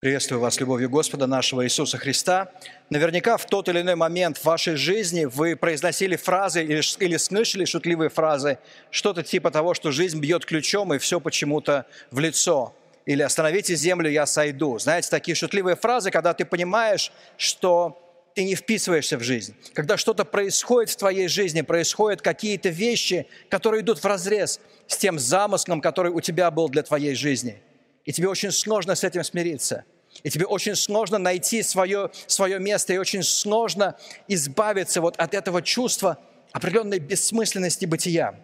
Приветствую вас любовью Господа нашего Иисуса Христа. Наверняка в тот или иной момент в вашей жизни вы произносили фразы или, или слышали шутливые фразы, что-то типа того, что жизнь бьет ключом и все почему-то в лицо. Или «остановите землю, я сойду». Знаете, такие шутливые фразы, когда ты понимаешь, что ты не вписываешься в жизнь. Когда что-то происходит в твоей жизни, происходят какие-то вещи, которые идут в разрез с тем замыслом, который у тебя был для твоей жизни. И тебе очень сложно с этим смириться – и тебе очень сложно найти свое, свое место, и очень сложно избавиться вот от этого чувства определенной бессмысленности бытия.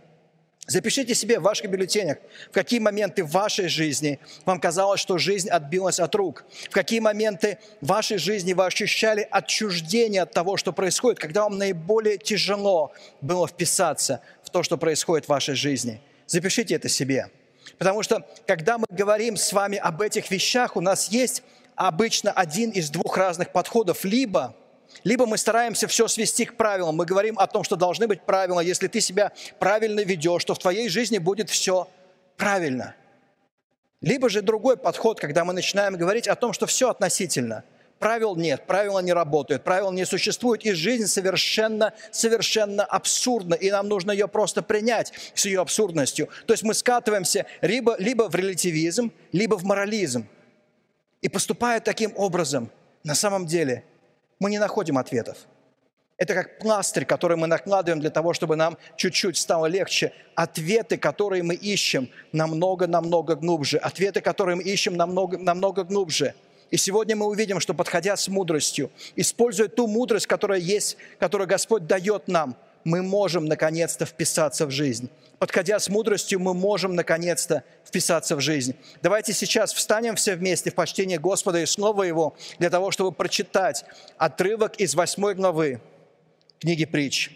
Запишите себе в ваших бюллетенях, в какие моменты в вашей жизни вам казалось, что жизнь отбилась от рук, в какие моменты в вашей жизни вы ощущали отчуждение от того, что происходит, когда вам наиболее тяжело было вписаться в то, что происходит в вашей жизни. Запишите это себе. Потому что, когда мы говорим с вами об этих вещах, у нас есть обычно один из двух разных подходов. Либо, либо мы стараемся все свести к правилам. Мы говорим о том, что должны быть правила. Если ты себя правильно ведешь, то в твоей жизни будет все правильно. Либо же другой подход, когда мы начинаем говорить о том, что все относительно. Правил нет, правила не работают, правил не существует, и жизнь совершенно, совершенно абсурдна, и нам нужно ее просто принять с ее абсурдностью. То есть мы скатываемся либо, либо в релятивизм, либо в морализм. И поступая таким образом, на самом деле мы не находим ответов. Это как пластырь, который мы накладываем для того, чтобы нам чуть-чуть стало легче. Ответы, которые мы ищем, намного-намного глубже. Ответы, которые мы ищем, намного, намного глубже. И сегодня мы увидим, что подходя с мудростью, используя ту мудрость, которая есть, которую Господь дает нам, мы можем наконец-то вписаться в жизнь подходя с мудростью, мы можем наконец-то вписаться в жизнь. Давайте сейчас встанем все вместе в почтение Господа и снова Его, для того, чтобы прочитать отрывок из восьмой главы книги притч.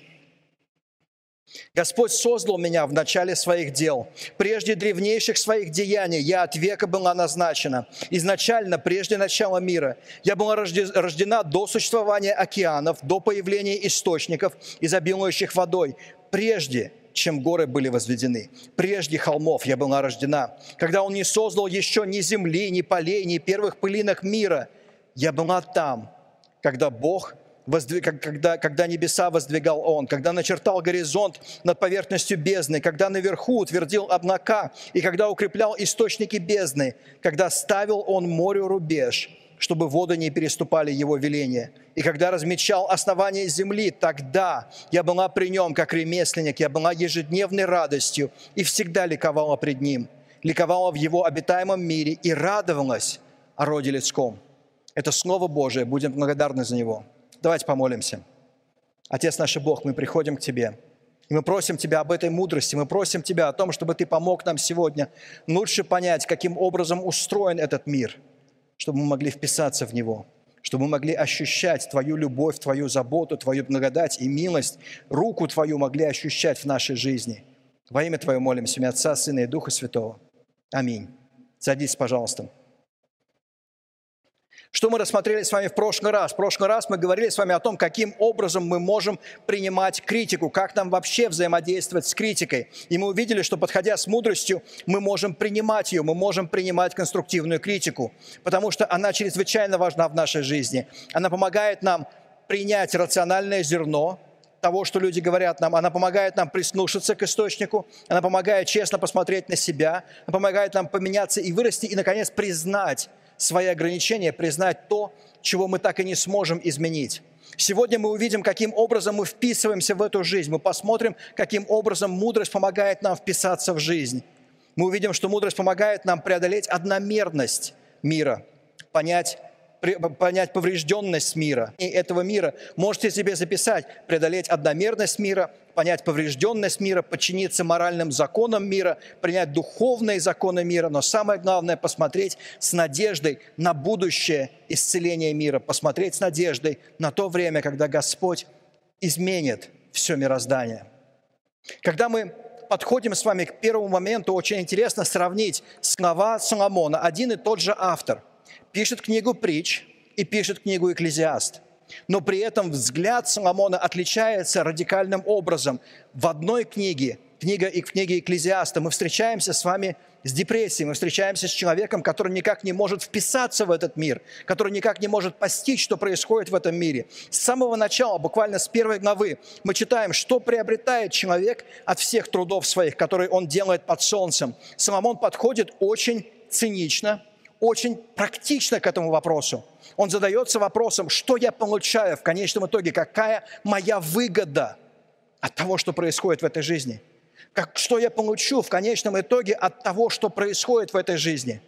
Господь создал меня в начале своих дел. Прежде древнейших своих деяний я от века была назначена. Изначально, прежде начала мира, я была рождена до существования океанов, до появления источников, изобилующих водой. Прежде чем горы были возведены. Прежде холмов я была рождена, когда Он не создал еще ни земли, ни полей, ни первых пылинок мира. Я была там, когда Бог когда, когда небеса воздвигал Он, когда начертал горизонт над поверхностью бездны, когда наверху утвердил облака и когда укреплял источники бездны, когда ставил Он морю рубеж – чтобы воды не переступали его веления. И когда размечал основание земли, тогда я была при нем, как ремесленник, я была ежедневной радостью и всегда ликовала пред ним, ликовала в его обитаемом мире и радовалась о роде людском. Это Слово Божие, будем благодарны за него. Давайте помолимся. Отец наш Бог, мы приходим к Тебе, и мы просим Тебя об этой мудрости, мы просим Тебя о том, чтобы Ты помог нам сегодня лучше понять, каким образом устроен этот мир – чтобы мы могли вписаться в него, чтобы мы могли ощущать Твою любовь, Твою заботу, Твою благодать и милость, руку Твою могли ощущать в нашей жизни. Во имя Твое молимся, имя Отца, Сына и Духа Святого. Аминь. Садись, пожалуйста. Что мы рассмотрели с вами в прошлый раз? В прошлый раз мы говорили с вами о том, каким образом мы можем принимать критику, как нам вообще взаимодействовать с критикой. И мы увидели, что подходя с мудростью, мы можем принимать ее, мы можем принимать конструктивную критику, потому что она чрезвычайно важна в нашей жизни. Она помогает нам принять рациональное зерно, того, что люди говорят нам. Она помогает нам прислушаться к источнику, она помогает честно посмотреть на себя, она помогает нам поменяться и вырасти, и, наконец, признать свои ограничения, признать то, чего мы так и не сможем изменить. Сегодня мы увидим, каким образом мы вписываемся в эту жизнь. Мы посмотрим, каким образом мудрость помогает нам вписаться в жизнь. Мы увидим, что мудрость помогает нам преодолеть одномерность мира, понять понять поврежденность мира и этого мира. Можете себе записать, преодолеть одномерность мира, понять поврежденность мира, подчиниться моральным законам мира, принять духовные законы мира, но самое главное – посмотреть с надеждой на будущее исцеление мира, посмотреть с надеждой на то время, когда Господь изменит все мироздание. Когда мы подходим с вами к первому моменту, очень интересно сравнить слова Соломона, один и тот же автор – пишет книгу «Притч» и пишет книгу «Экклезиаст». Но при этом взгляд Соломона отличается радикальным образом. В одной книге, книга, в книге Экклезиаста, мы встречаемся с вами с депрессией, мы встречаемся с человеком, который никак не может вписаться в этот мир, который никак не может постичь, что происходит в этом мире. С самого начала, буквально с первой главы, мы читаем, что приобретает человек от всех трудов своих, которые он делает под солнцем. Соломон подходит очень цинично, очень практично к этому вопросу. Он задается вопросом, что я получаю в конечном итоге, какая моя выгода от того, что происходит в этой жизни – как, что я получу в конечном итоге от того, что происходит в этой жизни.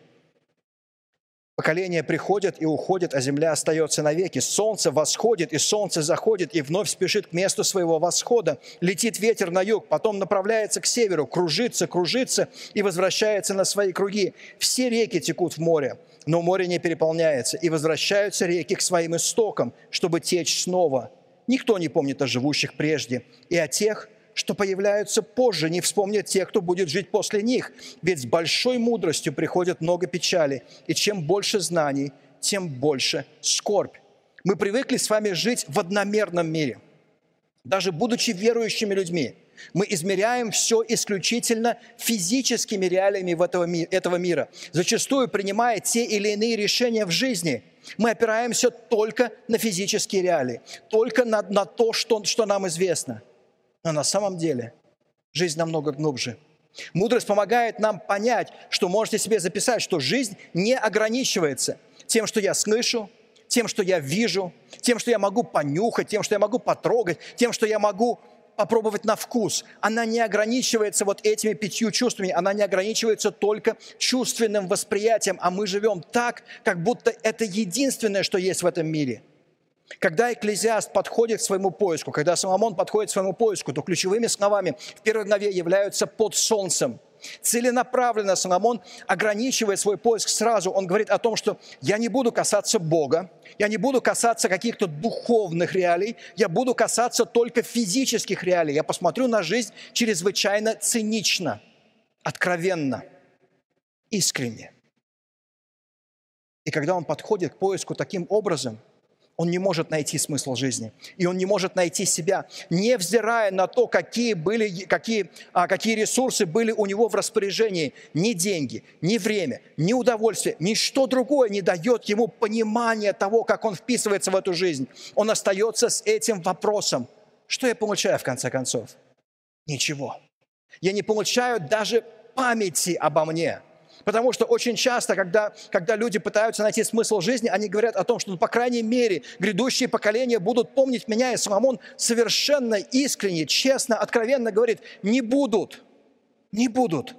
Поколения приходят и уходят, а земля остается навеки. Солнце восходит, и солнце заходит, и вновь спешит к месту своего восхода. Летит ветер на юг, потом направляется к северу, кружится, кружится и возвращается на свои круги. Все реки текут в море, но море не переполняется, и возвращаются реки к своим истокам, чтобы течь снова. Никто не помнит о живущих прежде и о тех, что появляются позже, не вспомнят те, кто будет жить после них. Ведь с большой мудростью приходит много печали, и чем больше знаний, тем больше скорбь. Мы привыкли с вами жить в одномерном мире. Даже будучи верующими людьми, мы измеряем все исключительно физическими реалиями этого мира, зачастую принимая те или иные решения в жизни. Мы опираемся только на физические реалии, только на, на то, что, что нам известно – но на самом деле жизнь намного глубже. Мудрость помогает нам понять, что можете себе записать, что жизнь не ограничивается тем, что я слышу, тем, что я вижу, тем, что я могу понюхать, тем, что я могу потрогать, тем, что я могу попробовать на вкус. Она не ограничивается вот этими пятью чувствами, она не ограничивается только чувственным восприятием, а мы живем так, как будто это единственное, что есть в этом мире – когда Экклезиаст подходит к своему поиску, когда Соломон подходит к своему поиску, то ключевыми словами в первой главе являются «под солнцем». Целенаправленно Соломон ограничивает свой поиск сразу. Он говорит о том, что я не буду касаться Бога, я не буду касаться каких-то духовных реалий, я буду касаться только физических реалий. Я посмотрю на жизнь чрезвычайно цинично, откровенно, искренне. И когда он подходит к поиску таким образом – он не может найти смысл жизни, и он не может найти себя, невзирая на то, какие, были, какие, а, какие ресурсы были у него в распоряжении. Ни деньги, ни время, ни удовольствие, ничто другое не дает ему понимания того, как он вписывается в эту жизнь. Он остается с этим вопросом. Что я получаю в конце концов? Ничего. Я не получаю даже памяти обо мне – Потому что очень часто, когда, когда люди пытаются найти смысл жизни, они говорят о том, что, ну, по крайней мере, грядущие поколения будут помнить меня. И Соломон совершенно искренне, честно, откровенно говорит, не будут, не будут.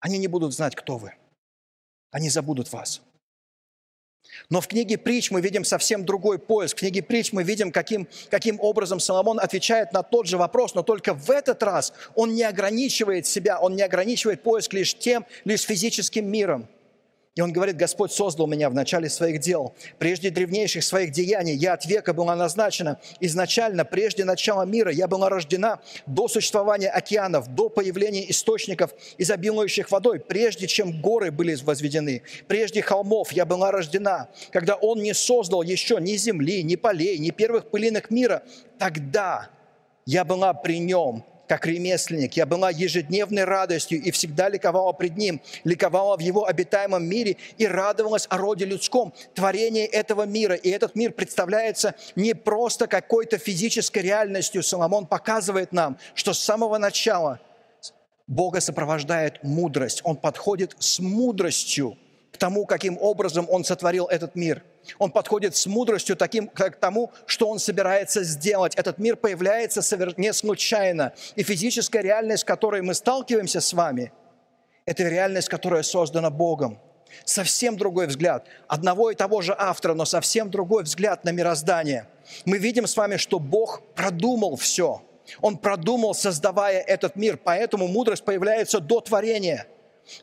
Они не будут знать, кто вы. Они забудут вас. Но в книге притч мы видим совсем другой поиск. В книге притч мы видим, каким, каким образом Соломон отвечает на тот же вопрос, но только в этот раз он не ограничивает себя, он не ограничивает поиск лишь тем, лишь физическим миром – и он говорит, Господь создал меня в начале своих дел. Прежде древнейших своих деяний я от века была назначена. Изначально, прежде начала мира, я была рождена до существования океанов, до появления источников, изобилующих водой, прежде чем горы были возведены. Прежде холмов я была рождена. Когда Он не создал еще ни земли, ни полей, ни первых пылинок мира, тогда я была при Нем как ремесленник. Я была ежедневной радостью и всегда ликовала пред Ним, ликовала в Его обитаемом мире и радовалась о роде людском, творении этого мира. И этот мир представляется не просто какой-то физической реальностью. Соломон показывает нам, что с самого начала Бога сопровождает мудрость. Он подходит с мудростью к тому, каким образом Он сотворил этот мир – он подходит с мудростью таким, к тому, что он собирается сделать. Этот мир появляется не случайно. И физическая реальность, с которой мы сталкиваемся с вами, это реальность, которая создана Богом. Совсем другой взгляд. Одного и того же автора, но совсем другой взгляд на мироздание. Мы видим с вами, что Бог продумал все. Он продумал, создавая этот мир. Поэтому мудрость появляется до творения –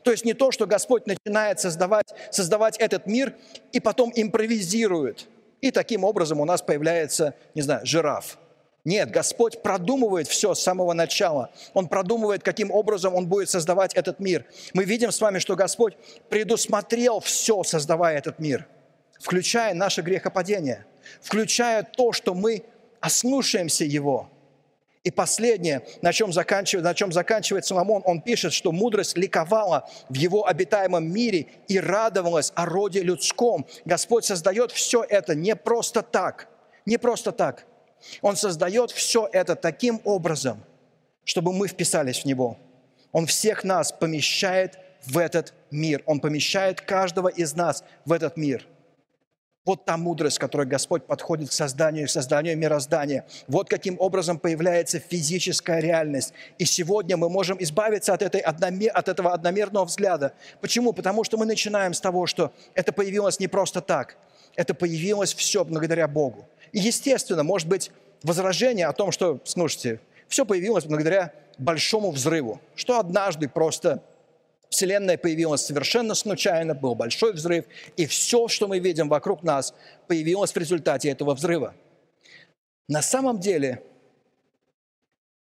то есть не то, что Господь начинает создавать, создавать этот мир и потом импровизирует. И таким образом у нас появляется, не знаю, жираф. Нет, Господь продумывает все с самого начала. Он продумывает, каким образом Он будет создавать этот мир. Мы видим с вами, что Господь предусмотрел все, создавая этот мир, включая наше грехопадение. включая то, что мы ослушаемся Его. И последнее, на чем, заканчивает, на чем заканчивает Соломон, он пишет, что мудрость ликовала в его обитаемом мире и радовалась о роде людском. Господь создает все это не просто так, не просто так. Он создает все это таким образом, чтобы мы вписались в Него. Он всех нас помещает в этот мир. Он помещает каждого из нас в этот мир. Вот та мудрость, которой Господь подходит к созданию, к созданию мироздания. Вот каким образом появляется физическая реальность. И сегодня мы можем избавиться от, этой одномер, от этого одномерного взгляда. Почему? Потому что мы начинаем с того, что это появилось не просто так. Это появилось все благодаря Богу. И естественно, может быть возражение о том, что, слушайте, все появилось благодаря большому взрыву, что однажды просто Вселенная появилась совершенно случайно, был большой взрыв, и все, что мы видим вокруг нас, появилось в результате этого взрыва. На самом деле,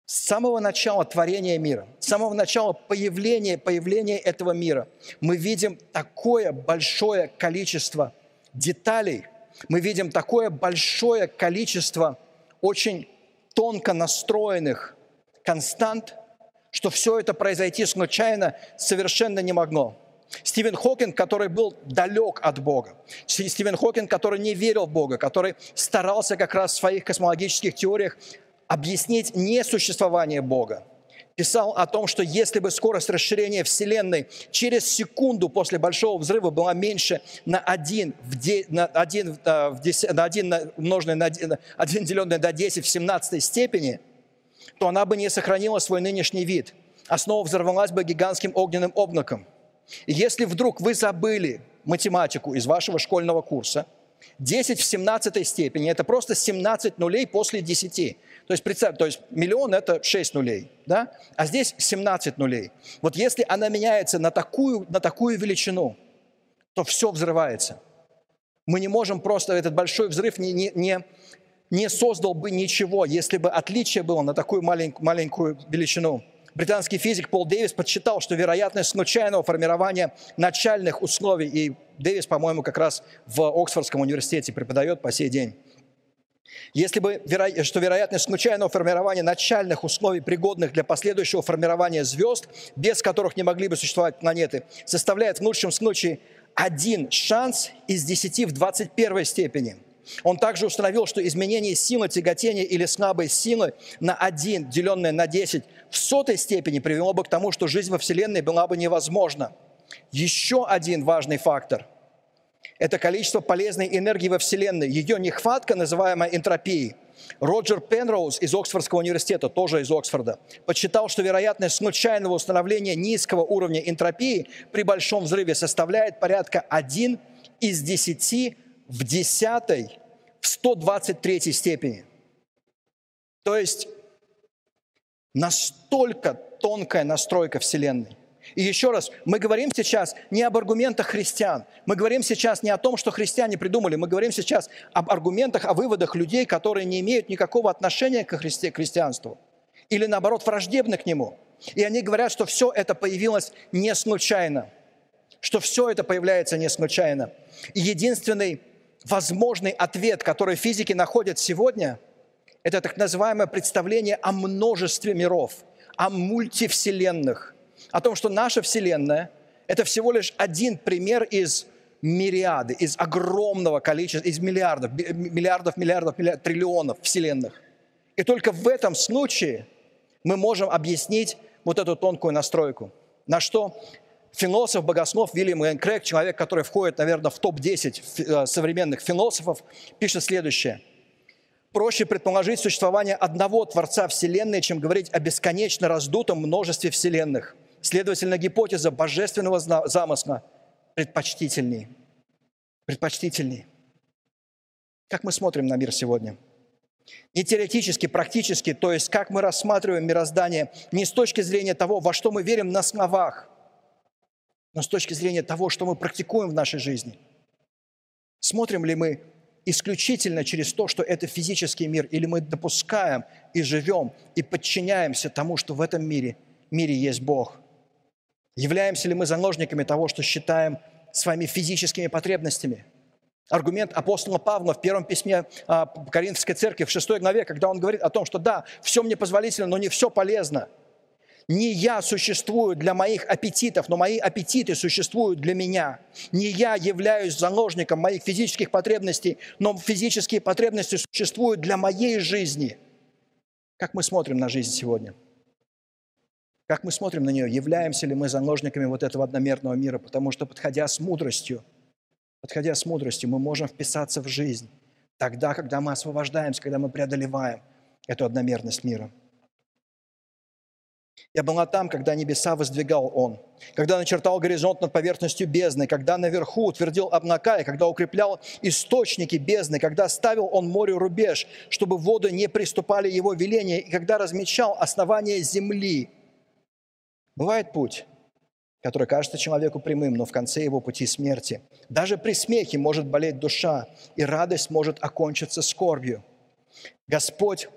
с самого начала творения мира, с самого начала появления, появления этого мира, мы видим такое большое количество деталей, мы видим такое большое количество очень тонко настроенных констант, что все это произойти случайно совершенно не могло. Стивен Хокинг, который был далек от Бога. Стивен Хокинг, который не верил в Бога, который старался как раз в своих космологических теориях объяснить несуществование Бога. Писал о том, что если бы скорость расширения Вселенной через секунду после Большого взрыва была меньше на 1, в де, на 1, э, в 10, на 1 умноженное на 1, 1 деленное на 10 в 17 степени – то она бы не сохранила свой нынешний вид, а снова взорвалась бы гигантским огненным облаком. И если вдруг вы забыли математику из вашего школьного курса, 10 в 17 степени – это просто 17 нулей после 10. То есть, представь, то есть миллион – это 6 нулей, да? а здесь 17 нулей. Вот если она меняется на такую, на такую величину, то все взрывается. Мы не можем просто, этот большой взрыв не, не, не, не создал бы ничего, если бы отличие было на такую маленькую, маленькую величину. Британский физик Пол Дэвис подсчитал, что вероятность случайного формирования начальных условий, и Дэвис, по-моему, как раз в Оксфордском университете преподает по сей день, если бы, что вероятность случайного формирования начальных условий, пригодных для последующего формирования звезд, без которых не могли бы существовать планеты, составляет в лучшем случае один шанс из 10 в 21 степени – он также установил, что изменение силы тяготения или слабой силы на 1, деленное на 10, в сотой степени привело бы к тому, что жизнь во Вселенной была бы невозможна. Еще один важный фактор – это количество полезной энергии во Вселенной, ее нехватка, называемая энтропией. Роджер Пенроуз из Оксфордского университета, тоже из Оксфорда, подсчитал, что вероятность случайного установления низкого уровня энтропии при большом взрыве составляет порядка 1 из 10 в десятой, в 123 степени. То есть настолько тонкая настройка Вселенной. И еще раз, мы говорим сейчас не об аргументах христиан, мы говорим сейчас не о том, что христиане придумали, мы говорим сейчас об аргументах, о выводах людей, которые не имеют никакого отношения к, христи- христианству или наоборот враждебны к нему. И они говорят, что все это появилось не случайно, что все это появляется не случайно. И единственный возможный ответ, который физики находят сегодня, это так называемое представление о множестве миров, о мультивселенных, о том, что наша Вселенная – это всего лишь один пример из мириады, из огромного количества, из миллиардов, миллиардов, миллиардов, миллиардов триллионов вселенных. И только в этом случае мы можем объяснить вот эту тонкую настройку. На что философ, богослов Вильям Лэн Крэг, человек, который входит, наверное, в топ-10 э, современных философов, пишет следующее. Проще предположить существование одного Творца Вселенной, чем говорить о бесконечно раздутом множестве Вселенных. Следовательно, гипотеза божественного замысла предпочтительней. Предпочтительней. Как мы смотрим на мир сегодня? Не теоретически, практически, то есть как мы рассматриваем мироздание не с точки зрения того, во что мы верим на словах – но с точки зрения того, что мы практикуем в нашей жизни. Смотрим ли мы исключительно через то, что это физический мир, или мы допускаем и живем, и подчиняемся тому, что в этом мире, мире есть Бог? Являемся ли мы заложниками того, что считаем своими физическими потребностями? Аргумент апостола Павла в первом письме а, Коринфской церкви в шестой главе, когда он говорит о том, что да, все мне позволительно, но не все полезно. Не я существую для моих аппетитов, но мои аппетиты существуют для меня. Не я являюсь заложником моих физических потребностей, но физические потребности существуют для моей жизни. Как мы смотрим на жизнь сегодня? Как мы смотрим на нее? Являемся ли мы заложниками вот этого одномерного мира? Потому что, подходя с мудростью, подходя с мудростью, мы можем вписаться в жизнь тогда, когда мы освобождаемся, когда мы преодолеваем эту одномерность мира – я была там, когда небеса воздвигал Он, когда начертал горизонт над поверхностью бездны, когда наверху утвердил облака, и когда укреплял источники бездны, когда ставил Он морю рубеж, чтобы воды не приступали Его веления, и когда размечал основание земли. Бывает путь, который кажется человеку прямым, но в конце его пути смерти. Даже при смехе может болеть душа, и радость может окончиться скорбью. Господь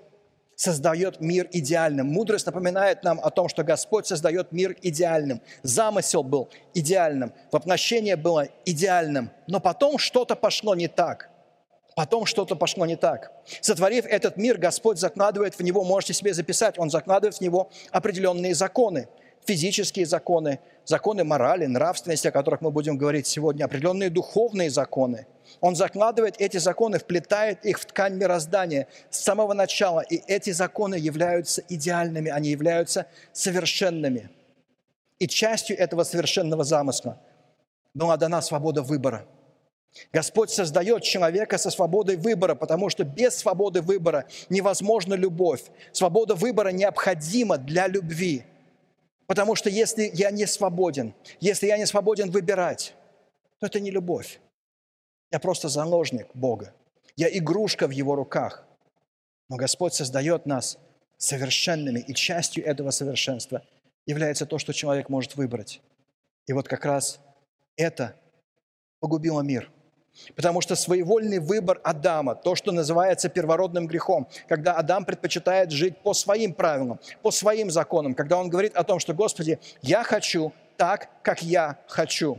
создает мир идеальным. Мудрость напоминает нам о том, что Господь создает мир идеальным. Замысел был идеальным, воплощение было идеальным, но потом что-то пошло не так. Потом что-то пошло не так. Сотворив этот мир, Господь закладывает в него, можете себе записать, Он закладывает в него определенные законы – физические законы, законы морали, нравственности, о которых мы будем говорить сегодня, определенные духовные законы. Он закладывает эти законы, вплетает их в ткань мироздания с самого начала, и эти законы являются идеальными, они являются совершенными. И частью этого совершенного замысла была дана свобода выбора. Господь создает человека со свободой выбора, потому что без свободы выбора невозможна любовь. Свобода выбора необходима для любви – Потому что если я не свободен, если я не свободен выбирать, то это не любовь. Я просто заложник Бога. Я игрушка в Его руках. Но Господь создает нас совершенными, и частью этого совершенства является то, что человек может выбрать. И вот как раз это погубило мир – Потому что своевольный выбор Адама, то, что называется первородным грехом, когда Адам предпочитает жить по своим правилам, по своим законам, когда он говорит о том, что, Господи, я хочу так, как я хочу.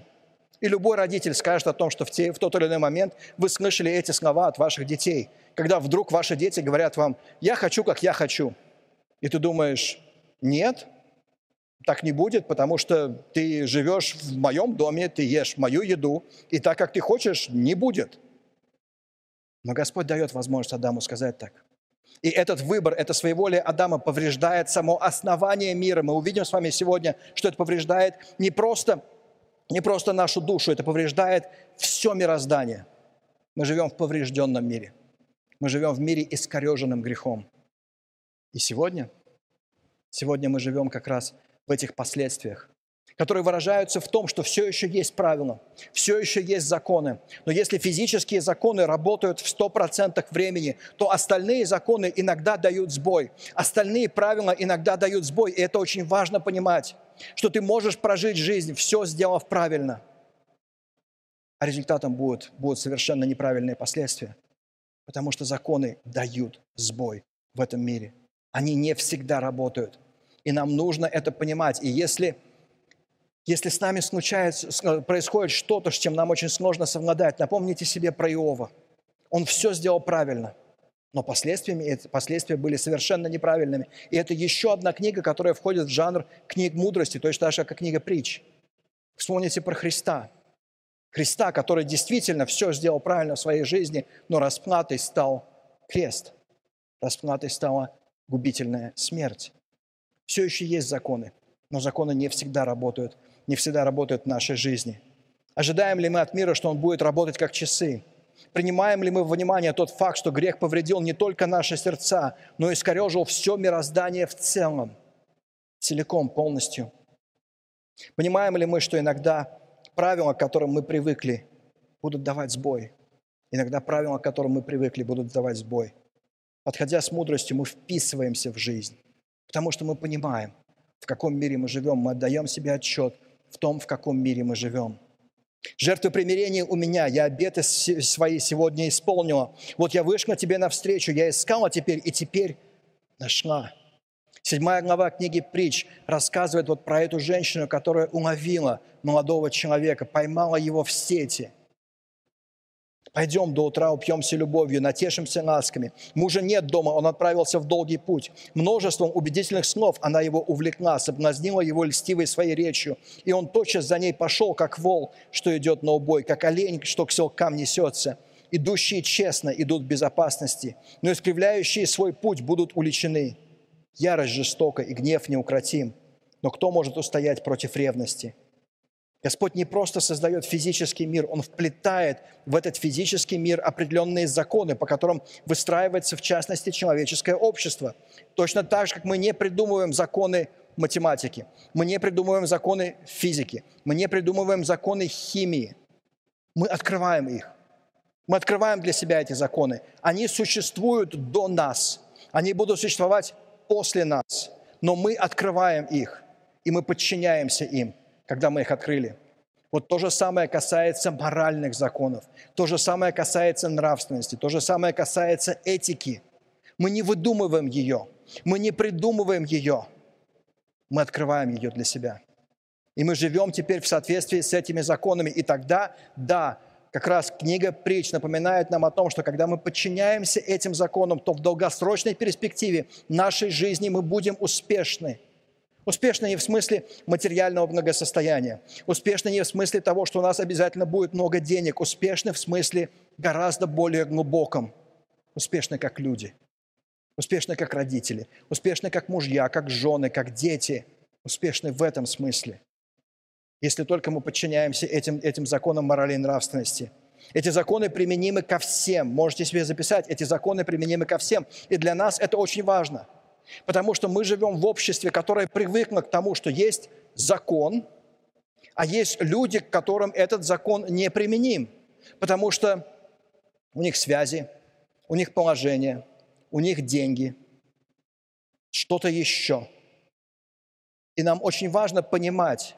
И любой родитель скажет о том, что в, те, в тот или иной момент вы слышали эти слова от ваших детей, когда вдруг ваши дети говорят вам, я хочу, как я хочу. И ты думаешь, нет, так не будет, потому что ты живешь в моем доме, ты ешь мою еду, и так, как ты хочешь, не будет. Но Господь дает возможность Адаму сказать так. И этот выбор, это своеволие Адама повреждает само основание мира. Мы увидим с вами сегодня, что это повреждает не просто, не просто нашу душу, это повреждает все мироздание. Мы живем в поврежденном мире. Мы живем в мире искореженным грехом. И сегодня, сегодня мы живем как раз в этих последствиях, которые выражаются в том, что все еще есть правила, все еще есть законы. Но если физические законы работают в 100% времени, то остальные законы иногда дают сбой. Остальные правила иногда дают сбой. И это очень важно понимать, что ты можешь прожить жизнь, все сделав правильно. А результатом будут, будут совершенно неправильные последствия. Потому что законы дают сбой в этом мире. Они не всегда работают. И нам нужно это понимать. И если, если с нами случается, происходит что-то, с чем нам очень сложно совладать, напомните себе про Иова. Он все сделал правильно, но последствиями, последствия были совершенно неправильными. И это еще одна книга, которая входит в жанр книг мудрости, то есть так же, как книга притч. Вспомните про Христа. Христа, который действительно все сделал правильно в своей жизни, но расплатой стал крест. Расплатой стала губительная смерть. Все еще есть законы, но законы не всегда работают, не всегда работают в нашей жизни. Ожидаем ли мы от мира, что он будет работать как часы? Принимаем ли мы во внимание тот факт, что грех повредил не только наши сердца, но и скорежил все мироздание в целом, целиком, полностью? Понимаем ли мы, что иногда правила, к которым мы привыкли, будут давать сбой? Иногда правила, к которым мы привыкли, будут давать сбой. Подходя с мудростью, мы вписываемся в жизнь. Потому что мы понимаем, в каком мире мы живем, мы отдаем себе отчет в том, в каком мире мы живем. Жертвы примирения у меня, я обеты свои сегодня исполнила. Вот я вышла тебе навстречу, я искала теперь, и теперь нашла. Седьмая глава книги «Притч» рассказывает вот про эту женщину, которая уловила молодого человека, поймала его в сети. Пойдем до утра, упьемся любовью, натешимся ласками. Мужа нет дома, он отправился в долгий путь. Множеством убедительных снов она его увлекла, соблазнила его льстивой своей речью. И он тотчас за ней пошел, как вол, что идет на убой, как олень, что к селкам несется. Идущие честно идут в безопасности, но искривляющие свой путь будут уличены. Ярость жестока и гнев неукротим. Но кто может устоять против ревности? Господь не просто создает физический мир, Он вплетает в этот физический мир определенные законы, по которым выстраивается, в частности, человеческое общество. Точно так же, как мы не придумываем законы математики, мы не придумываем законы физики, мы не придумываем законы химии. Мы открываем их. Мы открываем для себя эти законы. Они существуют до нас. Они будут существовать после нас. Но мы открываем их, и мы подчиняемся им – когда мы их открыли. Вот то же самое касается моральных законов, то же самое касается нравственности, то же самое касается этики. Мы не выдумываем ее, мы не придумываем ее, мы открываем ее для себя. И мы живем теперь в соответствии с этими законами. И тогда, да, как раз книга притч напоминает нам о том, что когда мы подчиняемся этим законам, то в долгосрочной перспективе нашей жизни мы будем успешны – Успешно не в смысле материального благосостояния. Успешно не в смысле того, что у нас обязательно будет много денег. Успешно в смысле гораздо более глубоком. Успешно как люди. Успешно как родители. Успешно как мужья, как жены, как дети. Успешны в этом смысле. Если только мы подчиняемся этим, этим законам морали и нравственности. Эти законы применимы ко всем. Можете себе записать, эти законы применимы ко всем. И для нас это очень важно – Потому что мы живем в обществе, которое привыкло к тому, что есть закон, а есть люди, к которым этот закон не применим, потому что у них связи, у них положение, у них деньги, что-то еще. И нам очень важно понимать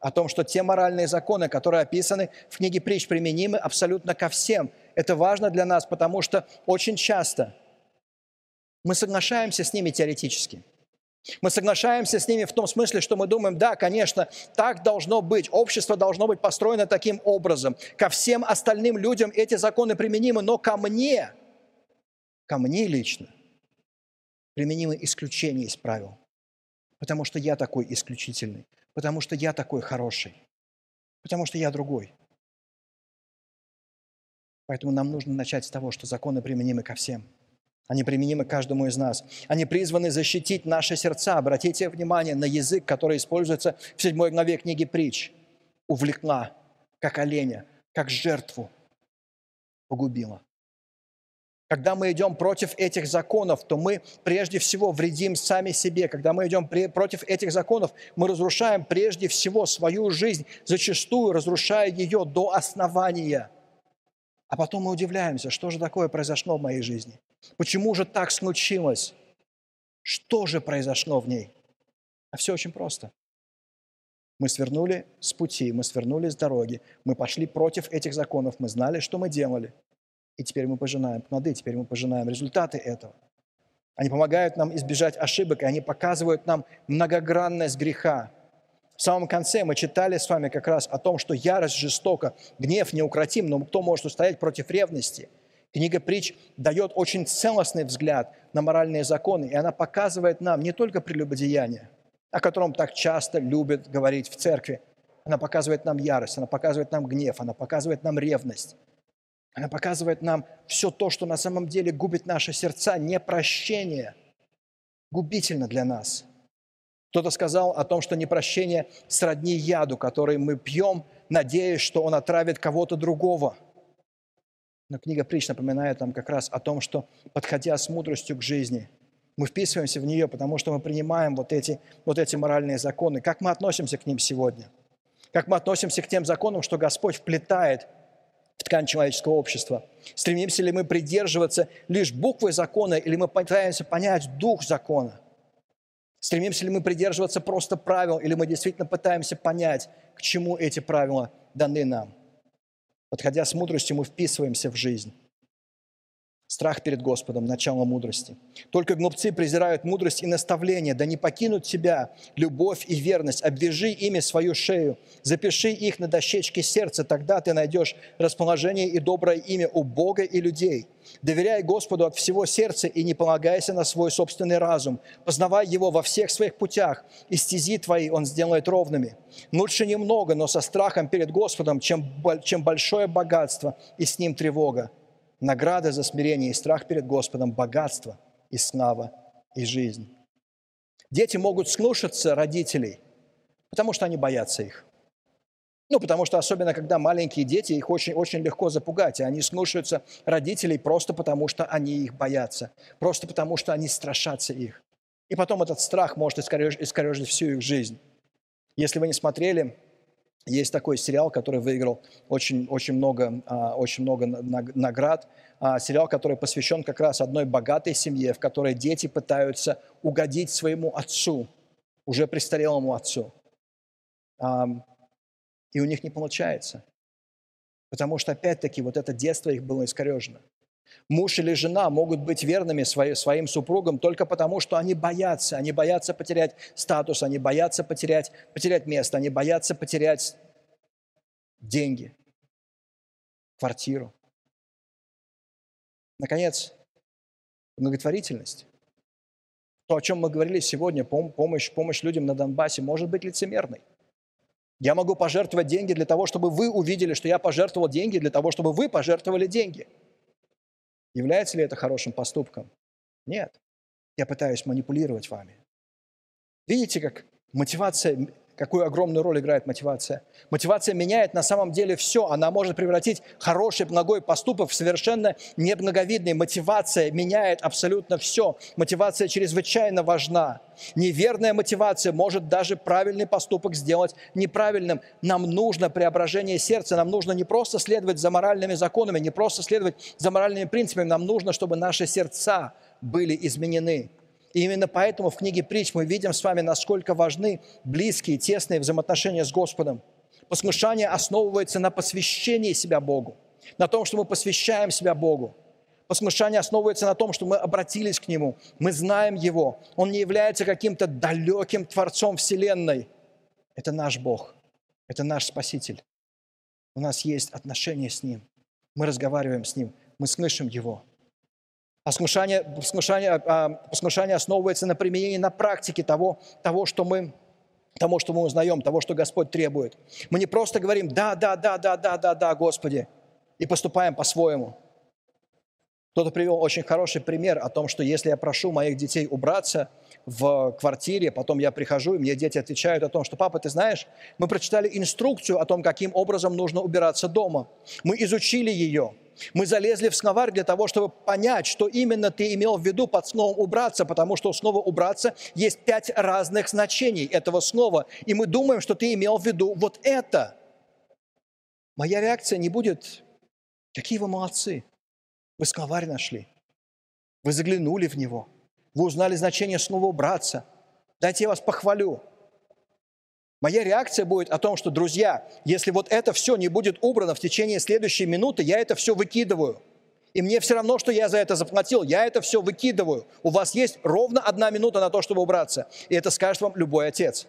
о том, что те моральные законы, которые описаны в книге притч, применимы абсолютно ко всем. Это важно для нас, потому что очень часто – мы соглашаемся с ними теоретически. Мы соглашаемся с ними в том смысле, что мы думаем, да, конечно, так должно быть, общество должно быть построено таким образом. Ко всем остальным людям эти законы применимы, но ко мне, ко мне лично, применимы исключения из правил. Потому что я такой исключительный, потому что я такой хороший, потому что я другой. Поэтому нам нужно начать с того, что законы применимы ко всем – они применимы каждому из нас. Они призваны защитить наши сердца. Обратите внимание на язык, который используется в седьмой главе книги притч. Увлекла, как оленя, как жертву, погубила. Когда мы идем против этих законов, то мы прежде всего вредим сами себе. Когда мы идем против этих законов, мы разрушаем прежде всего свою жизнь, зачастую разрушая ее до основания. А потом мы удивляемся, что же такое произошло в моей жизни. Почему же так случилось? Что же произошло в ней? А все очень просто. Мы свернули с пути, мы свернули с дороги, мы пошли против этих законов, мы знали, что мы делали. И теперь мы пожинаем плоды, теперь мы пожинаем результаты этого. Они помогают нам избежать ошибок, и они показывают нам многогранность греха. В самом конце мы читали с вами как раз о том, что ярость жестока, гнев неукротим, но кто может устоять против ревности – Книга притч дает очень целостный взгляд на моральные законы, и она показывает нам не только прелюбодеяние, о котором так часто любят говорить в церкви, она показывает нам ярость, она показывает нам гнев, она показывает нам ревность. Она показывает нам все то, что на самом деле губит наши сердца, непрощение, губительно для нас. Кто-то сказал о том, что непрощение сродни яду, который мы пьем, надеясь, что он отравит кого-то другого – но книга притч напоминает нам как раз о том, что, подходя с мудростью к жизни, мы вписываемся в нее, потому что мы принимаем вот эти, вот эти моральные законы. Как мы относимся к ним сегодня? Как мы относимся к тем законам, что Господь вплетает в ткань человеческого общества? Стремимся ли мы придерживаться лишь буквы закона, или мы пытаемся понять дух закона? Стремимся ли мы придерживаться просто правил, или мы действительно пытаемся понять, к чему эти правила даны нам? Подходя с мудростью, мы вписываемся в жизнь. Страх перед Господом – начало мудрости. Только глупцы презирают мудрость и наставление, да не покинут тебя любовь и верность. Обвяжи ими свою шею, запиши их на дощечке сердца, тогда ты найдешь расположение и доброе имя у Бога и людей. Доверяй Господу от всего сердца и не полагайся на свой собственный разум. Познавай Его во всех своих путях, и стези твои Он сделает ровными. Лучше немного, но со страхом перед Господом, чем, чем большое богатство, и с ним тревога награда за смирение и страх перед Господом, богатство и слава и жизнь. Дети могут слушаться родителей, потому что они боятся их. Ну, потому что особенно, когда маленькие дети, их очень, очень легко запугать, и они слушаются родителей просто потому, что они их боятся, просто потому, что они страшатся их. И потом этот страх может искорежить, искорежить всю их жизнь. Если вы не смотрели есть такой сериал, который выиграл очень, очень много, а, очень много наград. А, сериал, который посвящен как раз одной богатой семье, в которой дети пытаются угодить своему отцу, уже престарелому отцу. И у них не получается. Потому что, опять-таки, вот это детство их было искорежено. Муж или жена могут быть верными своим супругам только потому, что они боятся. Они боятся потерять статус, они боятся потерять, потерять место, они боятся потерять деньги, квартиру. Наконец, благотворительность. То, о чем мы говорили сегодня, помощь, помощь людям на Донбассе, может быть лицемерной. Я могу пожертвовать деньги для того, чтобы вы увидели, что я пожертвовал деньги, для того, чтобы вы пожертвовали деньги – Является ли это хорошим поступком? Нет. Я пытаюсь манипулировать вами. Видите, как мотивация какую огромную роль играет мотивация. Мотивация меняет на самом деле все. Она может превратить хороший, благой поступок в совершенно неблаговидный. Мотивация меняет абсолютно все. Мотивация чрезвычайно важна. Неверная мотивация может даже правильный поступок сделать неправильным. Нам нужно преображение сердца. Нам нужно не просто следовать за моральными законами, не просто следовать за моральными принципами. Нам нужно, чтобы наши сердца были изменены. И именно поэтому в книге притч мы видим с вами, насколько важны близкие, тесные взаимоотношения с Господом. Послушание основывается на посвящении себя Богу, на том, что мы посвящаем себя Богу. Послушание основывается на том, что мы обратились к Нему, мы знаем Его. Он не является каким-то далеким Творцом Вселенной. Это наш Бог, это наш Спаситель. У нас есть отношения с Ним. Мы разговариваем с Ним, мы слышим Его. Послушание, послушание, а, послушание основывается на применении на практике того, того, что мы того, что мы узнаем, того, что Господь требует. Мы не просто говорим «да, да, да, да, да, да, да, Господи» и поступаем по-своему. Кто-то привел очень хороший пример о том, что если я прошу моих детей убраться в квартире, потом я прихожу, и мне дети отвечают о том, что «папа, ты знаешь, мы прочитали инструкцию о том, каким образом нужно убираться дома. Мы изучили ее. Мы залезли в словарь для того, чтобы понять, что именно ты имел в виду под словом «убраться», потому что у слова «убраться» есть пять разных значений этого слова, и мы думаем, что ты имел в виду вот это. Моя реакция не будет «какие вы молодцы, вы словарь нашли. Вы заглянули в него. Вы узнали значение слова «браться». Дайте я вас похвалю. Моя реакция будет о том, что, друзья, если вот это все не будет убрано в течение следующей минуты, я это все выкидываю. И мне все равно, что я за это заплатил, я это все выкидываю. У вас есть ровно одна минута на то, чтобы убраться. И это скажет вам любой отец.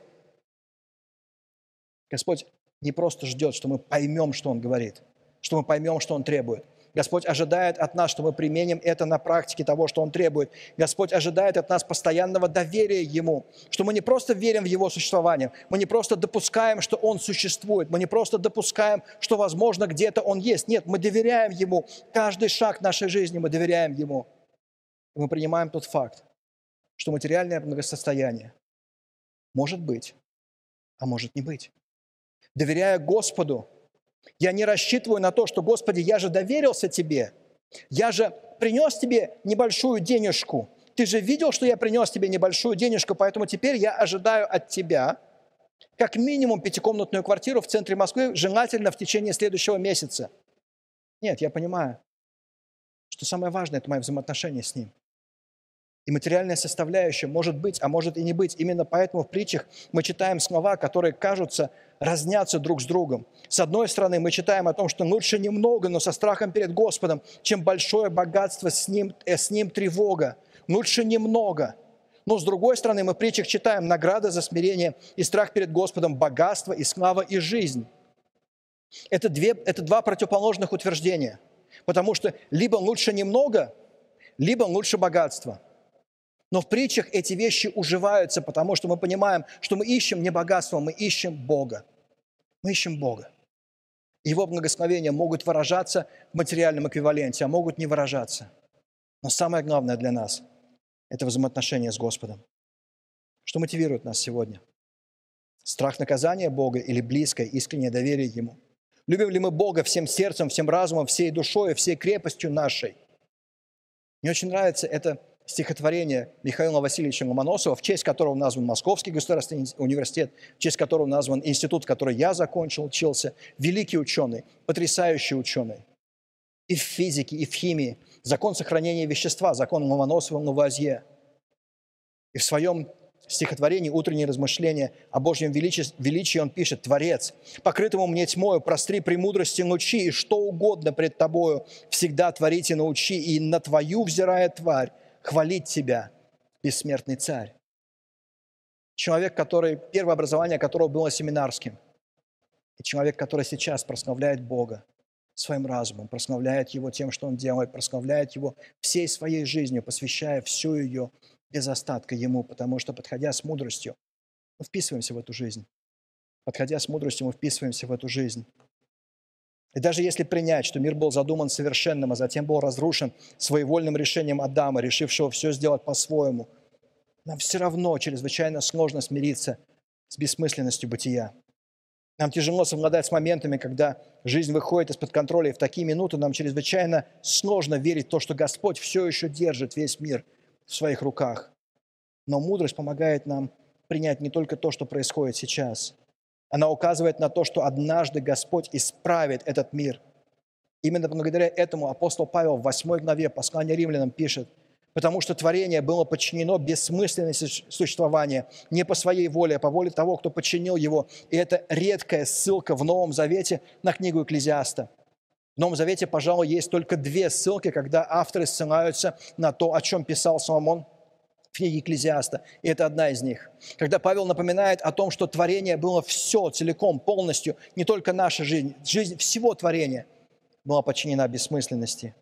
Господь не просто ждет, что мы поймем, что Он говорит, что мы поймем, что Он требует. Господь ожидает от нас, что мы применим это на практике того, что Он требует. Господь ожидает от нас постоянного доверия Ему, что мы не просто верим в Его существование, мы не просто допускаем, что Он существует, мы не просто допускаем, что, возможно, где-то Он есть. Нет, мы доверяем Ему. Каждый шаг нашей жизни мы доверяем Ему. И мы принимаем тот факт, что материальное благосостояние может быть, а может не быть. Доверяя Господу, я не рассчитываю на то, что, Господи, я же доверился Тебе, я же принес Тебе небольшую денежку. Ты же видел, что я принес Тебе небольшую денежку, поэтому теперь я ожидаю от Тебя как минимум пятикомнатную квартиру в центре Москвы, желательно в течение следующего месяца. Нет, я понимаю, что самое важное – это мои взаимоотношения с Ним. И материальная составляющая может быть, а может и не быть. Именно поэтому в притчах мы читаем слова, которые кажутся разнятся друг с другом. С одной стороны, мы читаем о том, что лучше немного, но со страхом перед Господом, чем большое богатство, с ним, э, с ним тревога. Лучше немного. Но с другой стороны, мы в притчах читаем награда за смирение и страх перед Господом, богатство и слава и жизнь. Это, две, это два противоположных утверждения. Потому что либо лучше немного, либо лучше богатство – но в притчах эти вещи уживаются, потому что мы понимаем, что мы ищем не богатство, мы ищем Бога. Мы ищем Бога. Его благословения могут выражаться в материальном эквиваленте, а могут не выражаться. Но самое главное для нас – это взаимоотношения с Господом. Что мотивирует нас сегодня? Страх наказания Бога или близкое, искреннее доверие Ему? Любим ли мы Бога всем сердцем, всем разумом, всей душой, всей крепостью нашей? Мне очень нравится это стихотворение Михаила Васильевича Ломоносова, в честь которого назван Московский государственный университет, в честь которого назван институт, который я закончил, учился. Великий ученый, потрясающий ученый. И в физике, и в химии. Закон сохранения вещества, закон Ломоносова Лавуазье. И в своем стихотворении «Утренние размышления о Божьем величии, величии» он пишет «Творец, покрытому мне тьмою, простри премудрости лучи, и что угодно пред тобою всегда творите научи, и на твою взирая тварь, хвалить Тебя, бессмертный царь. Человек, который, первое образование которого было семинарским. И человек, который сейчас прославляет Бога своим разумом, прославляет Его тем, что Он делает, прославляет Его всей своей жизнью, посвящая всю ее без остатка Ему, потому что, подходя с мудростью, мы вписываемся в эту жизнь. Подходя с мудростью, мы вписываемся в эту жизнь. И даже если принять, что мир был задуман совершенным, а затем был разрушен своевольным решением Адама, решившего все сделать по-своему, нам все равно чрезвычайно сложно смириться с бессмысленностью бытия. Нам тяжело совладать с моментами, когда жизнь выходит из-под контроля, и в такие минуты нам чрезвычайно сложно верить в то, что Господь все еще держит весь мир в своих руках. Но мудрость помогает нам принять не только то, что происходит сейчас – она указывает на то, что однажды Господь исправит этот мир. Именно благодаря этому апостол Павел в 8 главе послания римлянам пишет, потому что творение было подчинено бессмысленности существования не по своей воле, а по воле того, кто подчинил его. И это редкая ссылка в Новом Завете на книгу Экклезиаста. В Новом Завете, пожалуй, есть только две ссылки, когда авторы ссылаются на то, о чем писал Соломон – книги Экклезиаста, и это одна из них. Когда Павел напоминает о том, что творение было все целиком, полностью, не только наша жизнь, жизнь всего творения была подчинена бессмысленности.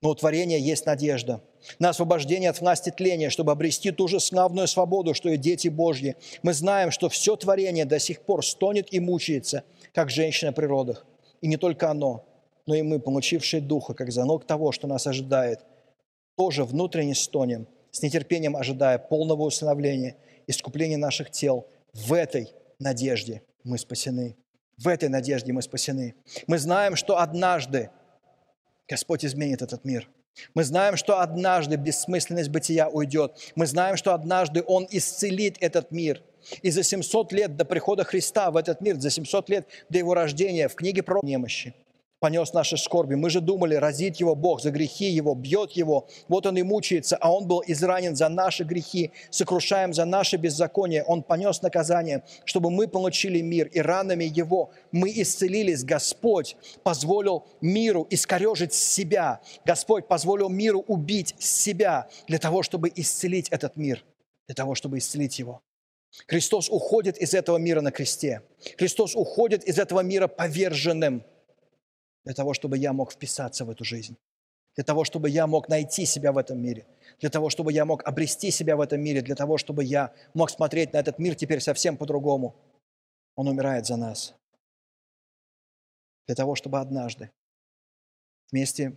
Но у творения есть надежда на освобождение от власти тления, чтобы обрести ту же славную свободу, что и дети Божьи. Мы знаем, что все творение до сих пор стонет и мучается, как женщина при родах. И не только оно, но и мы, получившие Духа, как залог того, что нас ожидает, тоже внутренне стонем – с нетерпением ожидая полного усыновления, искупления наших тел. В этой надежде мы спасены. В этой надежде мы спасены. Мы знаем, что однажды Господь изменит этот мир. Мы знаем, что однажды бессмысленность бытия уйдет. Мы знаем, что однажды Он исцелит этот мир. И за 700 лет до прихода Христа в этот мир, за 700 лет до Его рождения, в книге про немощи, понес наши скорби. Мы же думали, разит его Бог за грехи его, бьет его. Вот он и мучается, а он был изранен за наши грехи, сокрушаем за наши беззакония. Он понес наказание, чтобы мы получили мир, и ранами его мы исцелились. Господь позволил миру искорежить себя. Господь позволил миру убить себя для того, чтобы исцелить этот мир, для того, чтобы исцелить его. Христос уходит из этого мира на кресте. Христос уходит из этого мира поверженным – для того, чтобы я мог вписаться в эту жизнь, для того, чтобы я мог найти себя в этом мире, для того, чтобы я мог обрести себя в этом мире, для того, чтобы я мог смотреть на этот мир теперь совсем по-другому. Он умирает за нас. Для того, чтобы однажды вместе,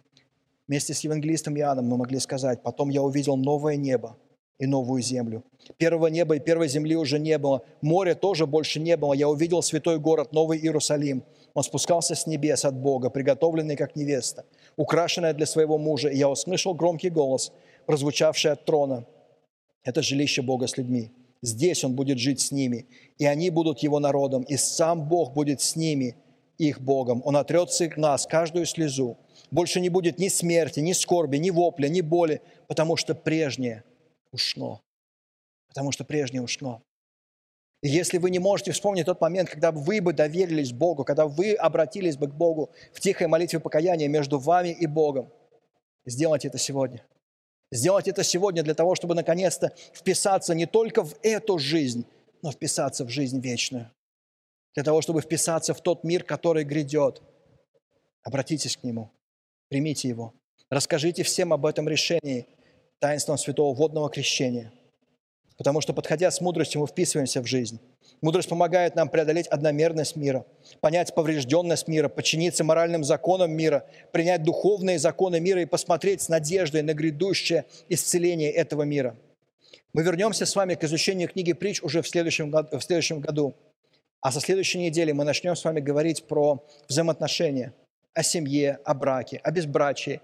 вместе с евангелистом Иоанном мы могли сказать, потом я увидел новое небо и новую землю. Первого неба и первой земли уже не было. Моря тоже больше не было. Я увидел святой город, Новый Иерусалим. Он спускался с небес от Бога, приготовленный как невеста, украшенная для своего мужа. И я услышал громкий голос, прозвучавший от трона. Это жилище Бога с людьми. Здесь Он будет жить с ними, и они будут Его народом, и сам Бог будет с ними, их Богом. Он отрет с их нас каждую слезу. Больше не будет ни смерти, ни скорби, ни вопля, ни боли, потому что прежнее – ушло. Потому что прежнее ушло. Если вы не можете вспомнить тот момент, когда вы бы доверились Богу, когда вы обратились бы к Богу в тихой молитве покаяния между вами и Богом, сделайте это сегодня. Сделайте это сегодня для того, чтобы наконец-то вписаться не только в эту жизнь, но вписаться в жизнь вечную. Для того, чтобы вписаться в тот мир, который грядет. Обратитесь к Нему, примите Его. Расскажите всем об этом решении, таинством святого водного крещения – Потому что, подходя с мудростью, мы вписываемся в жизнь. Мудрость помогает нам преодолеть одномерность мира, понять поврежденность мира, подчиниться моральным законам мира, принять духовные законы мира и посмотреть с надеждой на грядущее исцеление этого мира. Мы вернемся с вами к изучению книги притч уже в следующем, в следующем году. А со следующей недели мы начнем с вами говорить про взаимоотношения, о семье, о браке, о безбрачии.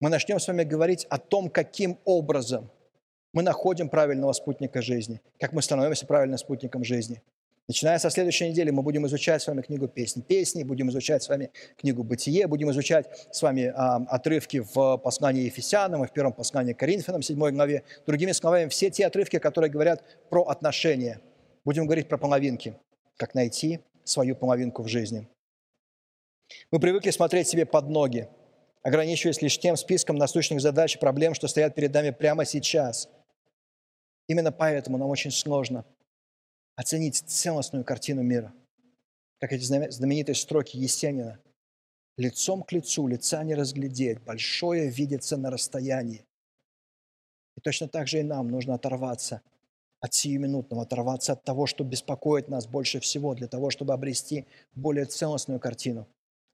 Мы начнем с вами говорить о том, каким образом – мы находим правильного спутника жизни, как мы становимся правильным спутником жизни. Начиная со следующей недели мы будем изучать с вами книгу «Песни песни», будем изучать с вами книгу «Бытие», будем изучать с вами а, отрывки в послании Ефесянам и в первом послании Коринфянам, 7 главе. Другими словами, все те отрывки, которые говорят про отношения. Будем говорить про половинки, как найти свою половинку в жизни. Мы привыкли смотреть себе под ноги, ограничиваясь лишь тем списком насущных задач и проблем, что стоят перед нами прямо сейчас – Именно поэтому нам очень сложно оценить целостную картину мира. Как эти знаменитые строки Есенина. «Лицом к лицу лица не разглядеть, большое видится на расстоянии». И точно так же и нам нужно оторваться от сиюминутного, оторваться от того, что беспокоит нас больше всего, для того, чтобы обрести более целостную картину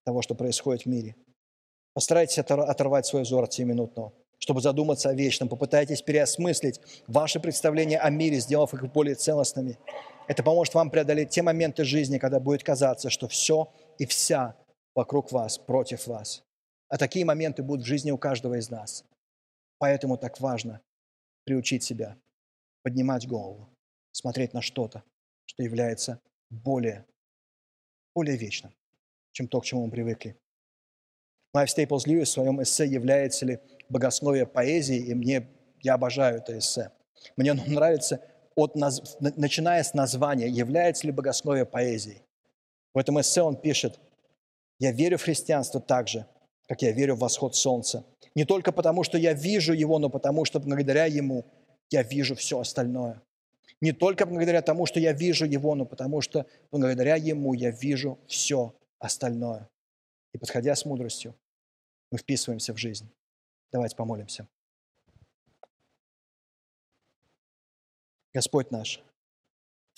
того, что происходит в мире. Постарайтесь оторвать свой взор от сиюминутного – чтобы задуматься о вечном. Попытайтесь переосмыслить ваши представления о мире, сделав их более целостными. Это поможет вам преодолеть те моменты жизни, когда будет казаться, что все и вся вокруг вас против вас. А такие моменты будут в жизни у каждого из нас. Поэтому так важно приучить себя поднимать голову, смотреть на что-то, что является более, более вечным, чем то, к чему мы привыкли. Майв Стейплс Льюис в своем эссе «Является ли богословие поэзии?» и мне, я обожаю это эссе. Мне оно нравится, от, начиная с названия «Является ли богословие поэзией?» В этом эссе он пишет «Я верю в христианство так же, как я верю в восход солнца. Не только потому, что я вижу его, но потому, что благодаря ему я вижу все остальное. Не только благодаря тому, что я вижу его, но потому что благодаря ему я вижу все остальное. И подходя с мудростью, мы вписываемся в жизнь. Давайте помолимся. Господь наш,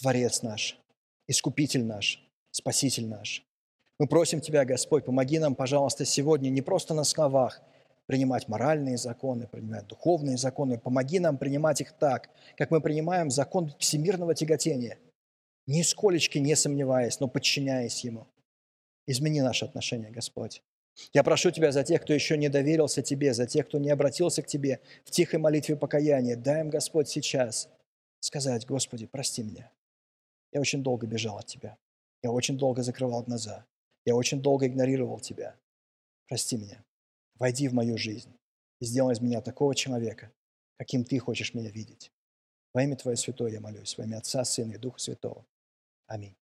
Творец наш, Искупитель наш, Спаситель наш. Мы просим Тебя, Господь, помоги нам, пожалуйста, сегодня не просто на словах принимать моральные законы, принимать духовные законы. Помоги нам принимать их так, как мы принимаем закон всемирного тяготения, нисколечки не сомневаясь, но подчиняясь ему. Измени наше отношение, Господь. Я прошу Тебя за тех, кто еще не доверился Тебе, за тех, кто не обратился к Тебе в тихой молитве покаяния. Дай им, Господь, сейчас сказать, Господи, прости меня. Я очень долго бежал от Тебя. Я очень долго закрывал глаза. Я очень долго игнорировал Тебя. Прости меня. Войди в мою жизнь и сделай из меня такого человека, каким Ты хочешь меня видеть. Во имя Твое Святое я молюсь, во имя Отца, Сына и Духа Святого. Аминь.